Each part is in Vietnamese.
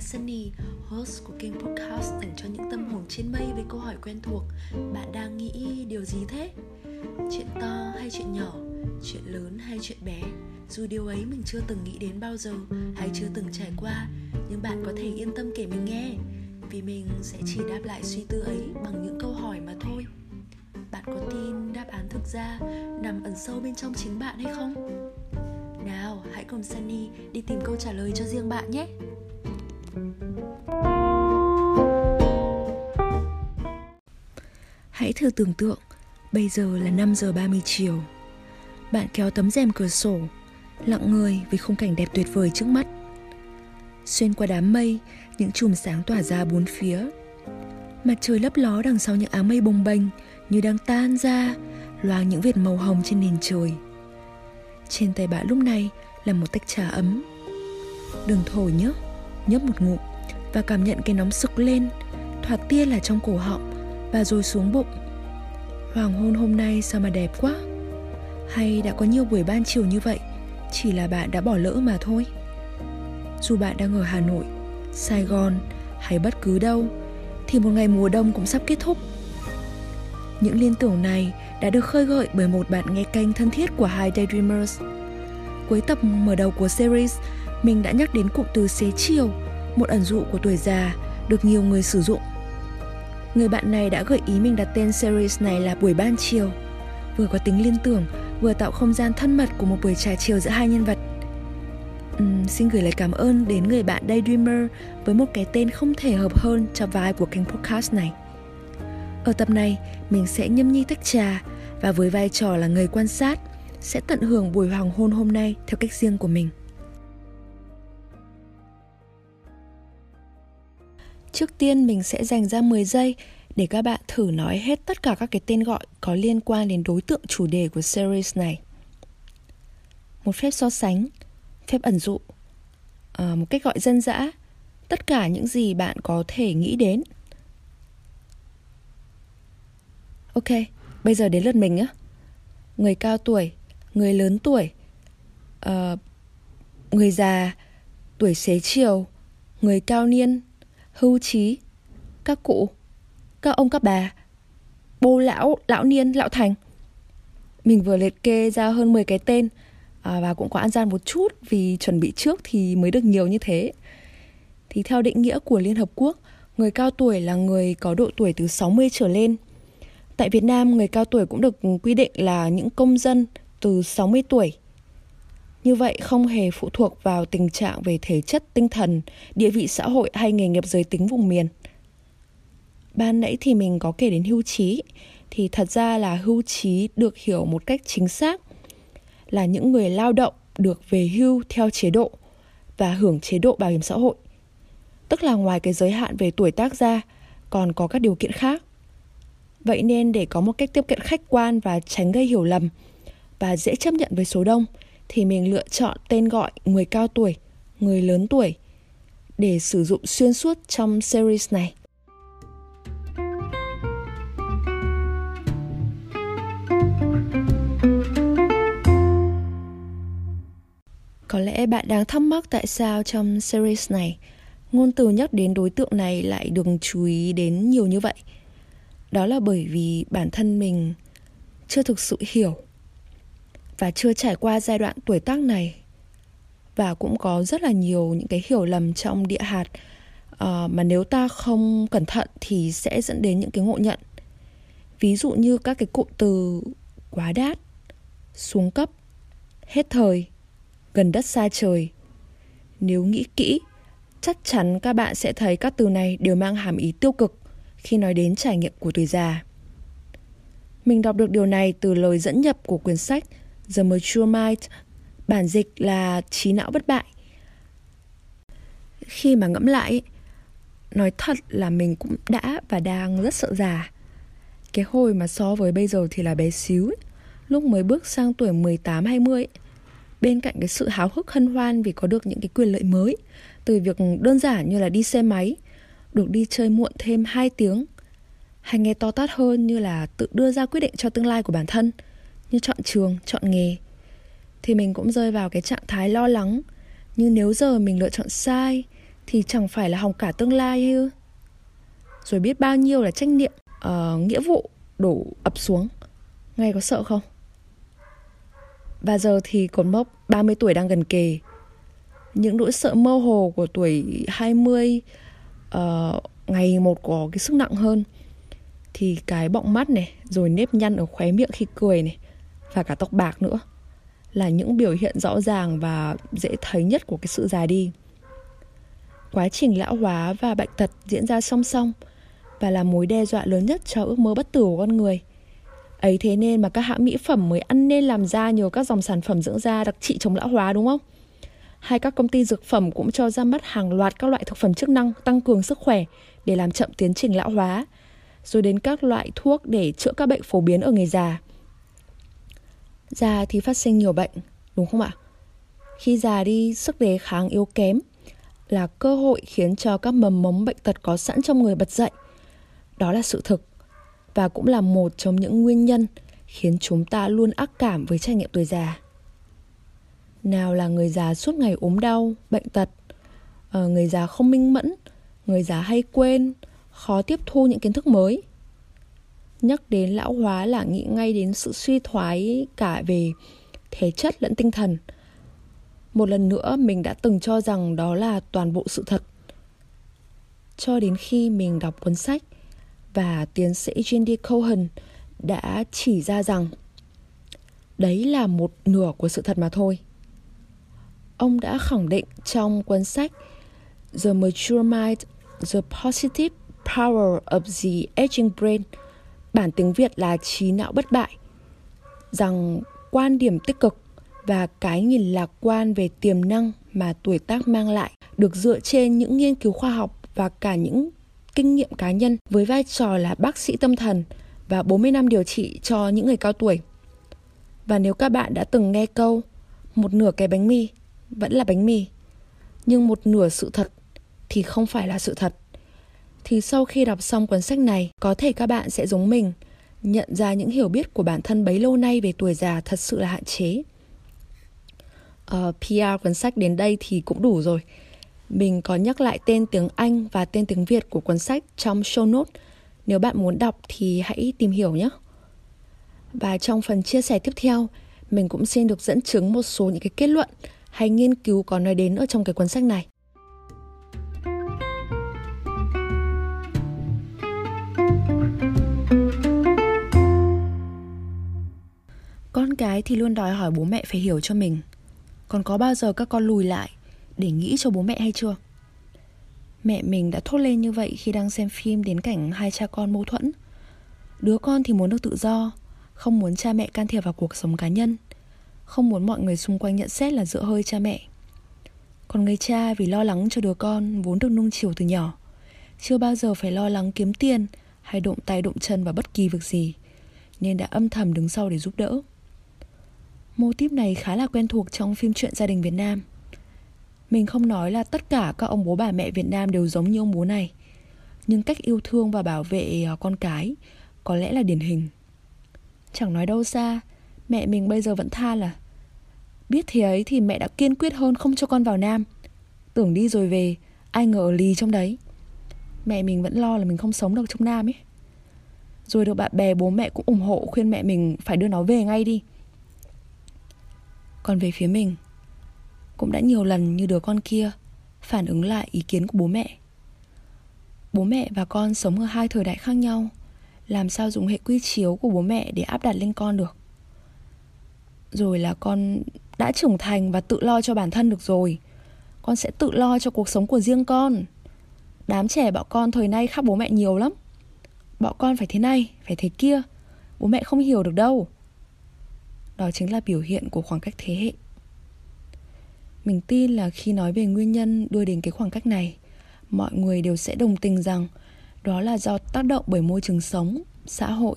là Sunny, host của kênh podcast dành cho những tâm hồn trên mây với câu hỏi quen thuộc Bạn đang nghĩ điều gì thế? Chuyện to hay chuyện nhỏ? Chuyện lớn hay chuyện bé? Dù điều ấy mình chưa từng nghĩ đến bao giờ hay chưa từng trải qua Nhưng bạn có thể yên tâm kể mình nghe Vì mình sẽ chỉ đáp lại suy tư ấy bằng những câu hỏi mà thôi Bạn có tin đáp án thực ra nằm ẩn sâu bên trong chính bạn hay không? Nào, hãy cùng Sunny đi tìm câu trả lời cho riêng bạn nhé! Hãy thử tưởng tượng, bây giờ là 5 giờ 30 chiều. Bạn kéo tấm rèm cửa sổ, lặng người vì khung cảnh đẹp tuyệt vời trước mắt. Xuyên qua đám mây, những chùm sáng tỏa ra bốn phía. Mặt trời lấp ló đằng sau những áng mây bồng bềnh như đang tan ra, loang những vệt màu hồng trên nền trời. Trên tay bạn lúc này là một tách trà ấm. Đừng thổi nhé, nhấp một ngụm và cảm nhận cái nóng sực lên, thoạt tia là trong cổ họng và rồi xuống bụng. Hoàng hôn hôm nay sao mà đẹp quá. Hay đã có nhiều buổi ban chiều như vậy, chỉ là bạn đã bỏ lỡ mà thôi. Dù bạn đang ở Hà Nội, Sài Gòn hay bất cứ đâu, thì một ngày mùa đông cũng sắp kết thúc. Những liên tưởng này đã được khơi gợi bởi một bạn nghe kênh thân thiết của hai Daydreamers. Cuối tập mở đầu của series, mình đã nhắc đến cụm từ xế chiều, một ẩn dụ của tuổi già được nhiều người sử dụng. Người bạn này đã gợi ý mình đặt tên series này là buổi ban chiều, vừa có tính liên tưởng, vừa tạo không gian thân mật của một buổi trà chiều giữa hai nhân vật. Uhm, xin gửi lời cảm ơn đến người bạn Daydreamer với một cái tên không thể hợp hơn cho vibe của kênh podcast này. Ở tập này, mình sẽ nhâm nhi tách trà và với vai trò là người quan sát, sẽ tận hưởng buổi hoàng hôn hôm nay theo cách riêng của mình. Trước tiên mình sẽ dành ra 10 giây để các bạn thử nói hết tất cả các cái tên gọi có liên quan đến đối tượng chủ đề của series này. Một phép so sánh, phép ẩn dụ, à, một cách gọi dân dã, tất cả những gì bạn có thể nghĩ đến. Ok, bây giờ đến lượt mình á. Người cao tuổi, người lớn tuổi, uh, người già, tuổi xế chiều, người cao niên, hưu trí, các cụ, các ông các bà, bố lão, lão niên, lão thành. Mình vừa liệt kê ra hơn 10 cái tên à, và cũng có ăn gian một chút vì chuẩn bị trước thì mới được nhiều như thế. Thì theo định nghĩa của Liên Hợp Quốc, người cao tuổi là người có độ tuổi từ 60 trở lên. Tại Việt Nam, người cao tuổi cũng được quy định là những công dân từ 60 tuổi như vậy không hề phụ thuộc vào tình trạng về thể chất, tinh thần, địa vị xã hội hay nghề nghiệp giới tính vùng miền. Ban nãy thì mình có kể đến hưu trí, thì thật ra là hưu trí được hiểu một cách chính xác là những người lao động được về hưu theo chế độ và hưởng chế độ bảo hiểm xã hội. Tức là ngoài cái giới hạn về tuổi tác ra, còn có các điều kiện khác. Vậy nên để có một cách tiếp cận khách quan và tránh gây hiểu lầm và dễ chấp nhận với số đông – thì mình lựa chọn tên gọi người cao tuổi, người lớn tuổi để sử dụng xuyên suốt trong series này. Có lẽ bạn đang thắc mắc tại sao trong series này ngôn từ nhắc đến đối tượng này lại được chú ý đến nhiều như vậy. Đó là bởi vì bản thân mình chưa thực sự hiểu và chưa trải qua giai đoạn tuổi tác này. Và cũng có rất là nhiều những cái hiểu lầm trong địa hạt uh, mà nếu ta không cẩn thận thì sẽ dẫn đến những cái ngộ nhận. Ví dụ như các cái cụm từ quá đát xuống cấp hết thời gần đất xa trời. Nếu nghĩ kỹ chắc chắn các bạn sẽ thấy các từ này đều mang hàm ý tiêu cực khi nói đến trải nghiệm của tuổi già. Mình đọc được điều này từ lời dẫn nhập của quyển sách The Mature Mind, bản dịch là trí não bất bại. Khi mà ngẫm lại, nói thật là mình cũng đã và đang rất sợ già. Cái hồi mà so với bây giờ thì là bé xíu ấy. Lúc mới bước sang tuổi 18 20 ấy, bên cạnh cái sự háo hức hân hoan vì có được những cái quyền lợi mới từ việc đơn giản như là đi xe máy, được đi chơi muộn thêm 2 tiếng hay nghe to tát hơn như là tự đưa ra quyết định cho tương lai của bản thân – như chọn trường, chọn nghề. Thì mình cũng rơi vào cái trạng thái lo lắng. Như nếu giờ mình lựa chọn sai thì chẳng phải là hỏng cả tương lai hay ư rồi biết bao nhiêu là trách nhiệm uh, nghĩa vụ đổ ập xuống. Ngay có sợ không? Và giờ thì cột mốc 30 tuổi đang gần kề. Những nỗi sợ mơ hồ của tuổi 20 uh, ờ, ngày một có cái sức nặng hơn. Thì cái bọng mắt này rồi nếp nhăn ở khóe miệng khi cười này và cả tóc bạc nữa, là những biểu hiện rõ ràng và dễ thấy nhất của cái sự già đi. Quá trình lão hóa và bệnh tật diễn ra song song và là mối đe dọa lớn nhất cho ước mơ bất tử của con người. Ấy thế nên mà các hãng mỹ phẩm mới ăn nên làm ra nhiều các dòng sản phẩm dưỡng da đặc trị chống lão hóa, đúng không? Hay các công ty dược phẩm cũng cho ra mắt hàng loạt các loại thực phẩm chức năng tăng cường sức khỏe để làm chậm tiến trình lão hóa, rồi đến các loại thuốc để chữa các bệnh phổ biến ở người già già thì phát sinh nhiều bệnh, đúng không ạ? Khi già đi, sức đề kháng yếu kém là cơ hội khiến cho các mầm mống bệnh tật có sẵn trong người bật dậy. Đó là sự thực và cũng là một trong những nguyên nhân khiến chúng ta luôn ác cảm với trải nghiệm tuổi già. Nào là người già suốt ngày ốm đau, bệnh tật ờ, người già không minh mẫn, người già hay quên, khó tiếp thu những kiến thức mới nhắc đến lão hóa là nghĩ ngay đến sự suy thoái cả về thể chất lẫn tinh thần một lần nữa mình đã từng cho rằng đó là toàn bộ sự thật cho đến khi mình đọc cuốn sách và tiến sĩ Jindy Cohen đã chỉ ra rằng đấy là một nửa của sự thật mà thôi. Ông đã khẳng định trong cuốn sách The Mature Mind, The Positive Power of the Aging Brain, bản tiếng Việt là trí não bất bại, rằng quan điểm tích cực và cái nhìn lạc quan về tiềm năng mà tuổi tác mang lại được dựa trên những nghiên cứu khoa học và cả những kinh nghiệm cá nhân với vai trò là bác sĩ tâm thần và 40 năm điều trị cho những người cao tuổi. Và nếu các bạn đã từng nghe câu một nửa cái bánh mì vẫn là bánh mì, nhưng một nửa sự thật thì không phải là sự thật. Thì sau khi đọc xong cuốn sách này, có thể các bạn sẽ giống mình, nhận ra những hiểu biết của bản thân bấy lâu nay về tuổi già thật sự là hạn chế. Ờ, uh, PR cuốn sách đến đây thì cũng đủ rồi. Mình có nhắc lại tên tiếng Anh và tên tiếng Việt của cuốn sách trong show note. Nếu bạn muốn đọc thì hãy tìm hiểu nhé. Và trong phần chia sẻ tiếp theo, mình cũng xin được dẫn chứng một số những cái kết luận hay nghiên cứu có nói đến ở trong cái cuốn sách này. Cái thì luôn đòi hỏi bố mẹ phải hiểu cho mình. Còn có bao giờ các con lùi lại để nghĩ cho bố mẹ hay chưa? Mẹ mình đã thốt lên như vậy khi đang xem phim đến cảnh hai cha con mâu thuẫn. Đứa con thì muốn được tự do, Không muốn cha mẹ can thiệp vào cuộc sống cá nhân, Không muốn mọi người xung quanh nhận xét là dựa hơi cha mẹ. Còn người cha vì lo lắng cho đứa con vốn được nung chiều từ nhỏ, Chưa bao giờ phải lo lắng kiếm tiền hay động tay động chân vào bất kỳ việc gì, Nên đã âm thầm đứng sau để giúp đỡ. Mô típ này khá là quen thuộc trong phim truyện gia đình Việt Nam. Mình không nói là tất cả các ông bố bà mẹ Việt Nam đều giống như ông bố này. Nhưng cách yêu thương và bảo vệ ờ, con cái Có lẽ là điển hình. Chẳng nói đâu xa, Mẹ mình bây giờ vẫn tha là, Biết thế ấy thì mẹ đã kiên quyết hơn không cho con vào Nam. Tưởng đi rồi về, Ai ngờ lì trong đấy. Mẹ mình vẫn lo là mình không sống được trong Nam ấy. Rồi được bạn bè bố mẹ cũng ủng hộ Khuyên mẹ mình phải đưa nó về ngay đi. Còn về phía mình. Cũng đã nhiều lần như đứa con kia phản ứng lại ý kiến của bố mẹ. Bố mẹ và con sống ở hai thời đại khác nhau, làm sao dùng hệ quy chiếu của bố mẹ để áp đặt lên con được? Rồi là con đã trưởng thành và tự lo cho bản thân được rồi. Con sẽ tự lo cho cuộc sống của riêng con. Đám trẻ bọn con thời nay khác bố mẹ nhiều lắm. Bọn con phải thế này, phải thế kia. Bố mẹ không hiểu được đâu đó chính là biểu hiện của khoảng cách thế hệ. Mình tin là khi nói về nguyên nhân đưa đến cái khoảng cách này mọi người đều sẽ đồng tình rằng đó là do tác động bởi môi trường sống xã hội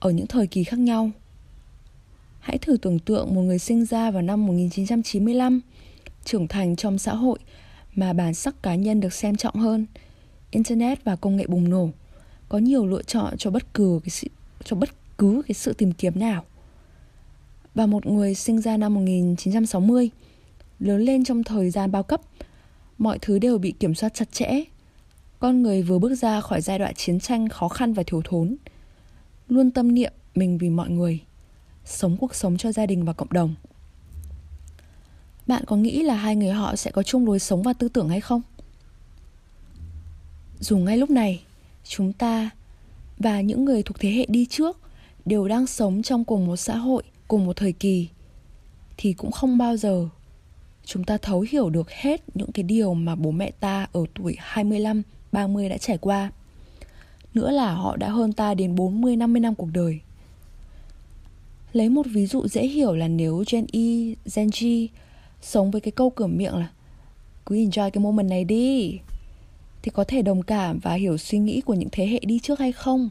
ở những thời kỳ khác nhau. Hãy thử tưởng tượng một người sinh ra vào năm 1995 trưởng thành trong xã hội mà bản sắc cá nhân được xem trọng hơn internet và công nghệ bùng nổ có nhiều lựa chọn cho bất cứ cái sự, cho bất cứ cái sự tìm kiếm nào và một người sinh ra năm 1960 lớn lên trong thời gian bao cấp mọi thứ đều bị kiểm soát chặt chẽ. Con người vừa bước ra khỏi giai đoạn chiến tranh khó khăn và thiếu thốn, luôn tâm niệm mình vì mọi người, sống cuộc sống cho gia đình và cộng đồng. Bạn có nghĩ là hai người họ sẽ có chung lối sống và tư tưởng hay không? Dù ngay lúc này, chúng ta và những người thuộc thế hệ đi trước đều đang sống trong cùng một xã hội, cùng một thời kỳ thì cũng không bao giờ chúng ta thấu hiểu được hết những cái điều mà bố mẹ ta ở tuổi 25, 30 đã trải qua. Nữa là họ đã hơn ta đến 40, 50 năm cuộc đời. Lấy một ví dụ dễ hiểu là nếu Gen Y, Gen G sống với cái câu cửa miệng là cứ enjoy cái moment này đi thì có thể đồng cảm và hiểu suy nghĩ của những thế hệ đi trước hay không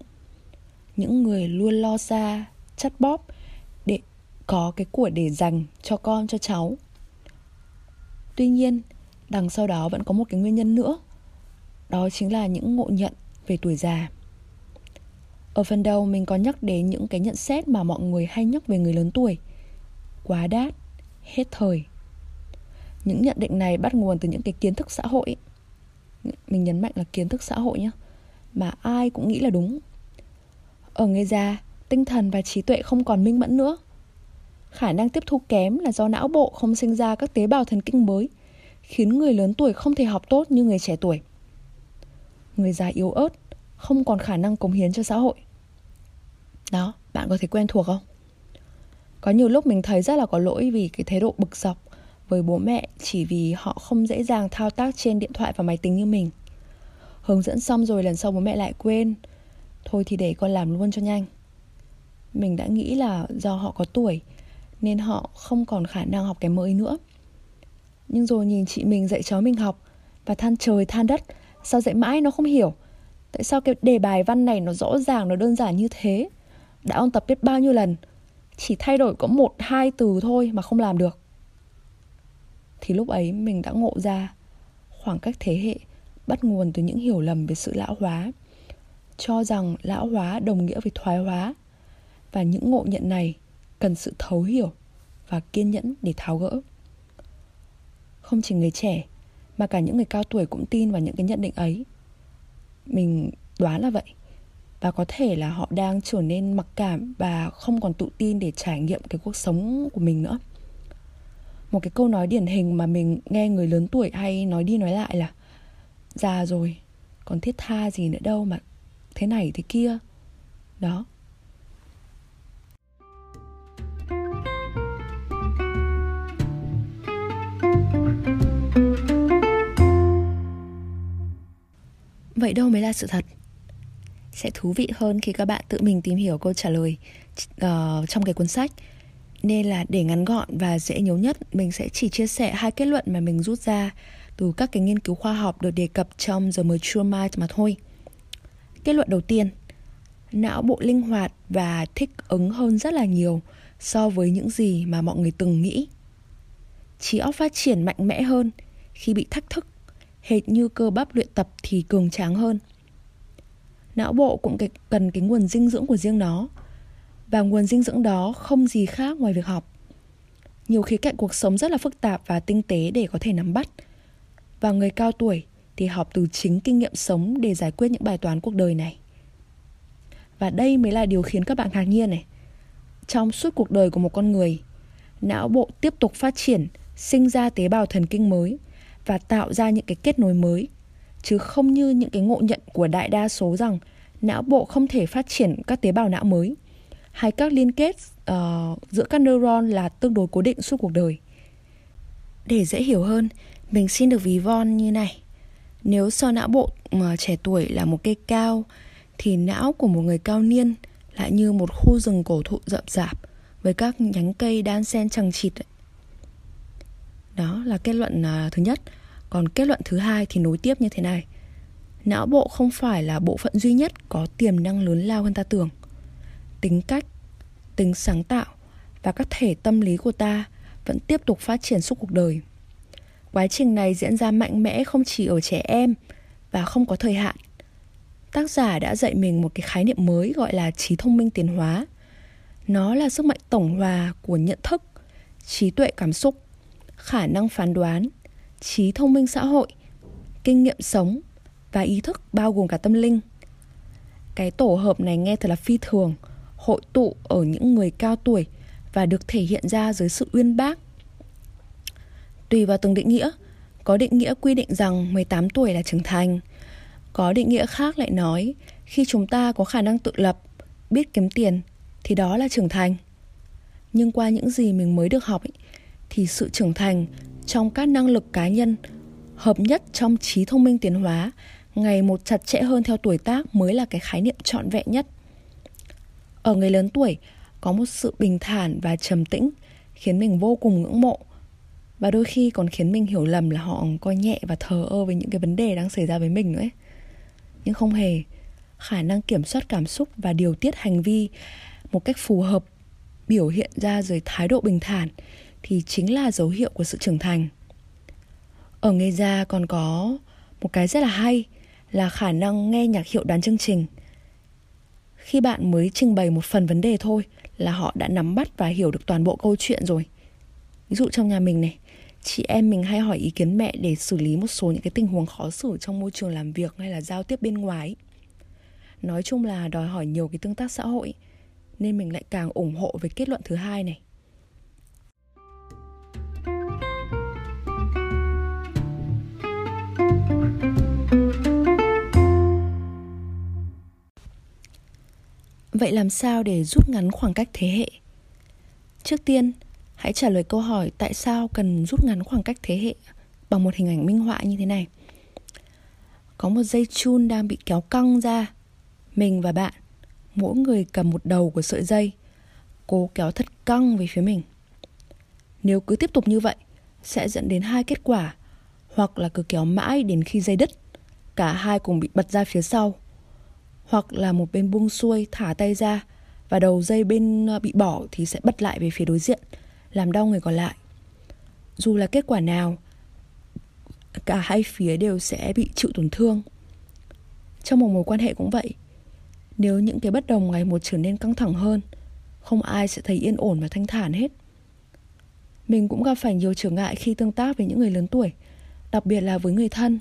những người luôn lo xa chắt bóp có cái của để dành cho con, cho cháu. Tuy nhiên, đằng sau đó vẫn có một cái nguyên nhân nữa. Đó chính là những ngộ nhận về tuổi già. Ở phần đầu, mình có nhắc đến những cái nhận xét mà mọi người hay nhắc về người lớn tuổi. Quá đát, hết thời. Những nhận định này bắt nguồn từ những cái kiến thức xã hội. Mình nhấn mạnh là kiến thức xã hội nhé mà ai cũng nghĩ là đúng. Ở người già, tinh thần và trí tuệ không còn minh mẫn nữa khả năng tiếp thu kém là do não bộ không sinh ra các tế bào thần kinh mới, khiến người lớn tuổi không thể học tốt như người trẻ tuổi. Người già yếu ớt không còn khả năng cống hiến cho xã hội. Đó, bạn có thể quen thuộc không? Có nhiều lúc mình thấy rất là có lỗi vì cái thái độ bực dọc với bố mẹ chỉ vì họ không dễ dàng thao tác trên điện thoại và máy tính như mình. Hướng dẫn xong rồi lần sau bố mẹ lại quên. Thôi thì để con làm luôn cho nhanh. Mình đã nghĩ là do họ có tuổi nên họ không còn khả năng học cái mới nữa. Nhưng rồi nhìn chị mình dạy cháu mình học và than trời than đất, sao dạy mãi nó không hiểu? Tại sao cái đề bài văn này nó rõ ràng, nó đơn giản như thế? Đã ôn tập biết bao nhiêu lần? Chỉ thay đổi có một, hai từ thôi mà không làm được. Thì lúc ấy mình đã ngộ ra khoảng cách thế hệ bắt nguồn từ những hiểu lầm về sự lão hóa, cho rằng lão hóa đồng nghĩa với thoái hóa. Và những ngộ nhận này cần sự thấu hiểu và kiên nhẫn để tháo gỡ. Không chỉ người trẻ, mà cả những người cao tuổi cũng tin vào những cái nhận định ấy. Mình đoán là vậy, và có thể là họ đang trở nên mặc cảm và không còn tự tin để trải nghiệm cái cuộc sống của mình nữa. Một cái câu nói điển hình mà mình nghe người lớn tuổi hay nói đi nói lại là, già rồi, còn thiết tha gì nữa đâu mà thế này thế kia. Đó. Vậy đâu mới là sự thật? Sẽ thú vị hơn khi các bạn tự mình tìm hiểu câu trả lời uh, trong cái cuốn sách. Nên là để ngắn gọn và dễ nhớ nhất mình sẽ chỉ chia sẻ hai kết luận mà mình rút ra từ các cái nghiên cứu khoa học được đề cập trong The Mature Mind mà thôi. Kết luận đầu tiên não bộ linh hoạt và thích ứng hơn rất là nhiều so với những gì mà mọi người từng nghĩ. Trí óc phát triển mạnh mẽ hơn khi bị thách thức hệt như cơ bắp luyện tập thì cường tráng hơn. Não bộ cũng cần cái nguồn dinh dưỡng của riêng nó, và nguồn dinh dưỡng đó không gì khác ngoài việc học. Nhiều khía cạnh cuộc sống rất là phức tạp và tinh tế để có thể nắm bắt. Và người cao tuổi thì học từ chính kinh nghiệm sống để giải quyết những bài toán cuộc đời này. Và đây mới là điều khiến các bạn ngạc nhiên này. Trong suốt cuộc đời của một con người, não bộ tiếp tục phát triển, sinh ra tế bào thần kinh mới và tạo ra những cái kết nối mới chứ không như những cái ngộ nhận của đại đa số rằng não bộ không thể phát triển các tế bào não mới hay các liên kết uh, giữa các neuron là tương đối cố định suốt cuộc đời. Để dễ hiểu hơn, mình xin được ví von như này. Nếu so não bộ mà trẻ tuổi là một cây cao thì não của một người cao niên lại như một khu rừng cổ thụ rậm rạp với các nhánh cây đan xen chằng chịt. Đó là kết luận uh, thứ nhất. Còn kết luận thứ hai thì nối tiếp như thế này. Não bộ không phải là bộ phận duy nhất có tiềm năng lớn lao hơn ta tưởng. Tính cách, tính sáng tạo và các thể tâm lý của ta vẫn tiếp tục phát triển suốt cuộc đời. Quá trình này diễn ra mạnh mẽ không chỉ ở trẻ em và không có thời hạn. Tác giả đã dạy mình một cái khái niệm mới gọi là trí thông minh tiến hóa. Nó là sức mạnh tổng hòa của nhận thức, trí tuệ cảm xúc, khả năng phán đoán trí thông minh xã hội kinh nghiệm sống và ý thức bao gồm cả tâm linh. Cái tổ hợp này nghe thật là phi thường, hội tụ ở những người cao tuổi và được thể hiện ra dưới sự uyên bác. Tùy vào từng định nghĩa, có định nghĩa quy định rằng 18 tuổi là trưởng thành, có định nghĩa khác lại nói khi chúng ta có khả năng tự lập, biết kiếm tiền thì đó là trưởng thành. Nhưng qua những gì mình mới được học ấy, thì sự trưởng thành trong các năng lực cá nhân hợp nhất trong trí thông minh tiến hóa ngày một chặt chẽ hơn theo tuổi tác mới là cái khái niệm trọn vẹn nhất. Ở người lớn tuổi có một sự bình thản và trầm tĩnh khiến mình vô cùng ngưỡng mộ và đôi khi còn khiến mình hiểu lầm là họ coi nhẹ và thờ ơ với những cái vấn đề đang xảy ra với mình nữa ấy. Nhưng không hề, khả năng kiểm soát cảm xúc và điều tiết hành vi một cách phù hợp biểu hiện ra dưới thái độ bình thản thì chính là dấu hiệu của sự trưởng thành. Ở nghề gia còn có một cái rất là hay là khả năng nghe nhạc hiệu đoán chương trình. Khi bạn mới trình bày một phần vấn đề thôi là họ đã nắm bắt và hiểu được toàn bộ câu chuyện rồi. Ví dụ trong nhà mình này, chị em mình hay hỏi ý kiến mẹ để xử lý một số những cái tình huống khó xử trong môi trường làm việc hay là giao tiếp bên ngoài. Nói chung là đòi hỏi nhiều cái tương tác xã hội nên mình lại càng ủng hộ về kết luận thứ hai này. Vậy làm sao để rút ngắn khoảng cách thế hệ? Trước tiên, hãy trả lời câu hỏi tại sao cần rút ngắn khoảng cách thế hệ bằng một hình ảnh minh họa như thế này. Có một dây chun đang bị kéo căng ra. Mình và bạn, mỗi người cầm một đầu của sợi dây, cố kéo thật căng về phía mình. Nếu cứ tiếp tục như vậy, sẽ dẫn đến hai kết quả, hoặc là cứ kéo mãi đến khi dây đứt, cả hai cùng bị bật ra phía sau hoặc là một bên buông xuôi thả tay ra và đầu dây bên ờ, bị bỏ thì sẽ bật lại về phía đối diện, làm đau người còn lại. Dù là kết quả nào, cả hai phía đều sẽ bị chịu tổn thương. Trong một mối quan hệ cũng vậy, nếu những cái bất đồng ngày một trở nên căng thẳng hơn, không ai sẽ thấy yên ổn và thanh thản hết. Mình cũng gặp phải nhiều trở ngại khi tương tác với những người lớn tuổi, đặc biệt là với người thân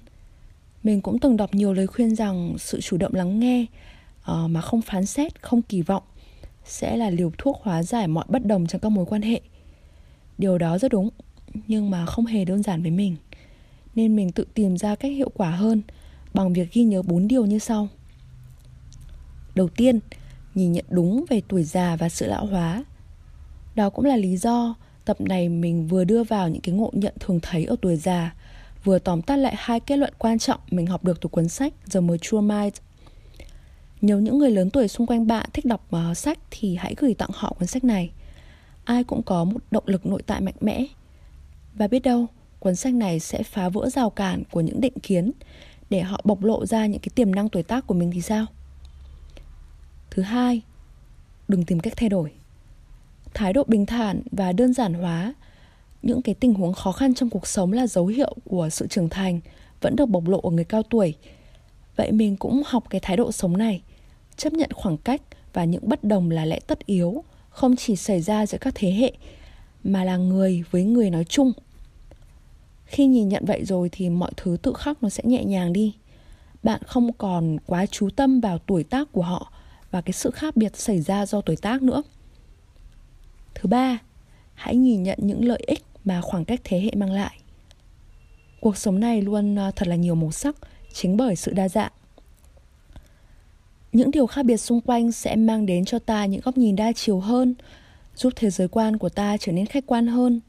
mình cũng từng đọc nhiều lời khuyên rằng sự chủ động lắng nghe uh, mà không phán xét không kỳ vọng sẽ là liều thuốc hóa giải mọi bất đồng trong các mối quan hệ. Điều đó rất đúng nhưng mà không hề đơn giản với mình. Nên mình tự tìm ra cách hiệu quả hơn bằng việc ghi nhớ bốn điều như sau. Đầu tiên nhìn nhận đúng về tuổi già và sự lão hóa. Đó cũng là lý do tập này mình vừa đưa vào những cái ngộ nhận thường thấy ở tuổi già vừa tóm tắt lại hai kết luận quan trọng mình học được từ cuốn sách The Mature Mind. Nếu những người lớn tuổi xung quanh bạn thích đọc uh, sách thì hãy gửi tặng họ cuốn sách này. Ai cũng có một động lực nội tại mạnh mẽ. Và biết đâu, cuốn sách này sẽ phá vỡ rào cản của những định kiến để họ bộc lộ ra những cái tiềm năng tuổi tác của mình thì sao? Thứ hai, đừng tìm cách thay đổi. Thái độ bình thản và đơn giản hóa những cái tình huống khó khăn trong cuộc sống là dấu hiệu của sự trưởng thành, vẫn được bộc lộ ở người cao tuổi. Vậy mình cũng học cái thái độ sống này, chấp nhận khoảng cách và những bất đồng là lẽ tất yếu, không chỉ xảy ra giữa các thế hệ, mà là người với người nói chung. Khi nhìn nhận vậy rồi thì mọi thứ tự khắc nó sẽ nhẹ nhàng đi. Bạn không còn quá chú tâm vào tuổi tác của họ và cái sự khác biệt xảy ra do tuổi tác nữa. Thứ ba, hãy nhìn nhận những lợi ích mà khoảng cách thế hệ mang lại. Cuộc sống này luôn à, thật là nhiều màu sắc chính bởi sự đa dạng. Những điều khác biệt xung quanh sẽ mang đến cho ta những góc nhìn đa chiều hơn, giúp thế giới quan của ta trở nên khách quan hơn.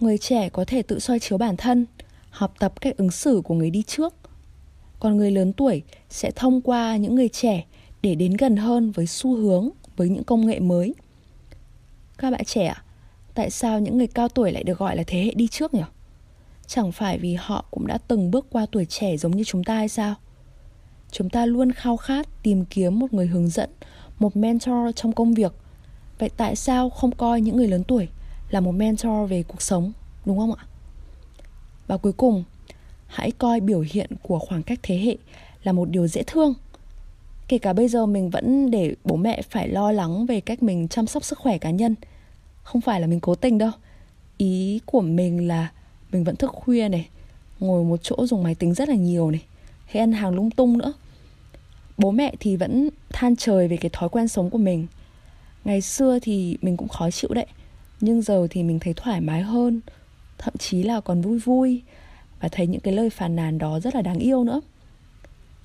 Người trẻ có thể tự soi chiếu bản thân, học tập cách ứng xử của người đi trước. Còn người lớn tuổi sẽ thông qua những người trẻ để đến gần hơn với xu hướng, với những công nghệ mới. Các bạn trẻ ạ, tại sao những người cao tuổi lại được gọi là thế hệ đi trước nhỉ? Chẳng phải vì họ cũng đã từng bước qua tuổi trẻ giống như chúng ta hay sao? Chúng ta luôn khao khát tìm kiếm một người hướng dẫn, một mentor trong công việc. Vậy tại sao không coi những người lớn tuổi là một mentor về cuộc sống, đúng không ạ? Và cuối cùng, hãy coi biểu hiện của khoảng cách thế hệ là một điều dễ thương. Kể cả bây giờ mình vẫn để bố mẹ phải lo lắng về cách mình chăm sóc sức khỏe cá nhân – không phải là mình cố tình đâu. Ý của mình là mình vẫn thức khuya này, ngồi một chỗ dùng máy tính rất là nhiều này, hay ăn hàng lung tung nữa. Bố mẹ thì vẫn than trời về cái thói quen sống của mình. Ngày xưa thì mình cũng khó chịu đấy, nhưng giờ thì mình thấy thoải mái hơn, thậm chí là còn vui vui và thấy những cái lời phàn nàn đó rất là đáng yêu nữa.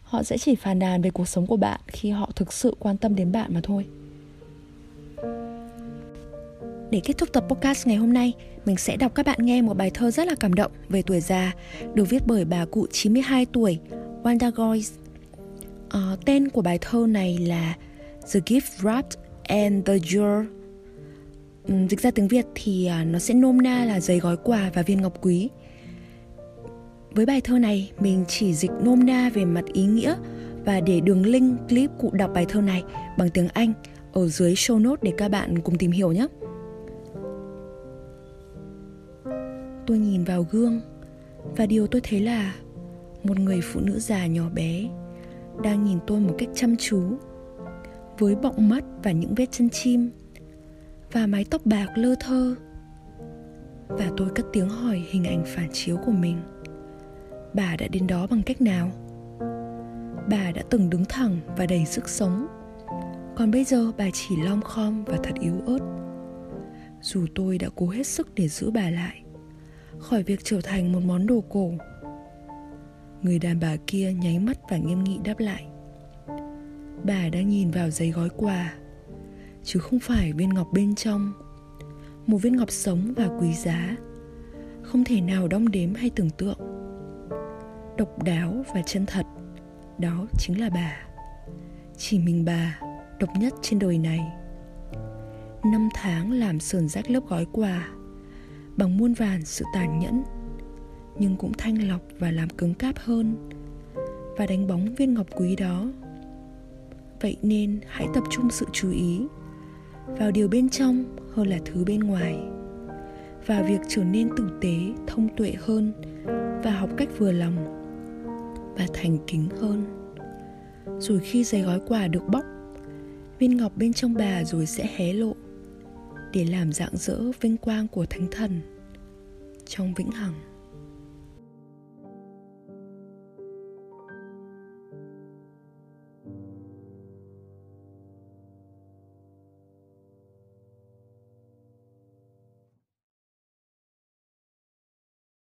Họ sẽ chỉ phàn nàn về cuộc sống của bạn khi họ thực sự quan tâm đến bạn mà thôi để kết thúc tập podcast ngày hôm nay, mình sẽ đọc các bạn nghe một bài thơ rất là cảm động về tuổi già, được viết bởi bà cụ 92 tuổi, Wanda Joyce. À, ờ, tên của bài thơ này là The Gift Wrapped and the Jewel. Ừ, dịch ra tiếng Việt thì à, nó sẽ nôm na là giấy gói quà và viên ngọc quý. Với bài thơ này, mình chỉ dịch nôm na về mặt ý nghĩa và để đường link clip cụ đọc bài thơ này bằng tiếng Anh ở dưới show note để các bạn cùng tìm hiểu nhé. Tôi nhìn vào gương. Và điều tôi thấy là một người phụ nữ già nhỏ bé đang nhìn tôi một cách chăm chú, với bọng mắt và những vết chân chim và mái tóc bạc lơ thơ. Và tôi cất tiếng hỏi hình ảnh phản chiếu của mình. Bà đã đến đó bằng cách nào? Bà đã từng đứng thẳng và đầy sức sống. Còn bây giờ bà chỉ lom khom và thật yếu ớt. Dù tôi đã cố hết sức để giữ bà lại khỏi việc trở thành một món đồ cổ. Người đàn bà kia nháy mắt và nghiêm nghị đáp lại. Bà đang nhìn vào giấy gói quà, chứ không phải viên ngọc bên trong. Một viên ngọc sống và quý giá, không thể nào đong đếm hay tưởng tượng. Độc đáo và chân thật, đó chính là bà. Chỉ mình bà, độc nhất trên đời này. Năm tháng làm sườn rách lớp gói quà bằng muôn vàn sự tàn nhẫn, nhưng cũng thanh lọc và làm cứng cáp hơn và đánh bóng viên ngọc quý đó. Vậy nên hãy tập trung sự chú ý vào điều bên trong hơn là thứ bên ngoài và việc trở nên tử tế, thông tuệ hơn và học cách vừa lòng và thành kính hơn. Rồi khi giấy gói quà được bóc, viên ngọc bên trong bà rồi sẽ hé lộ để làm dạng dỡ vinh quang của thánh thần trong vĩnh hằng.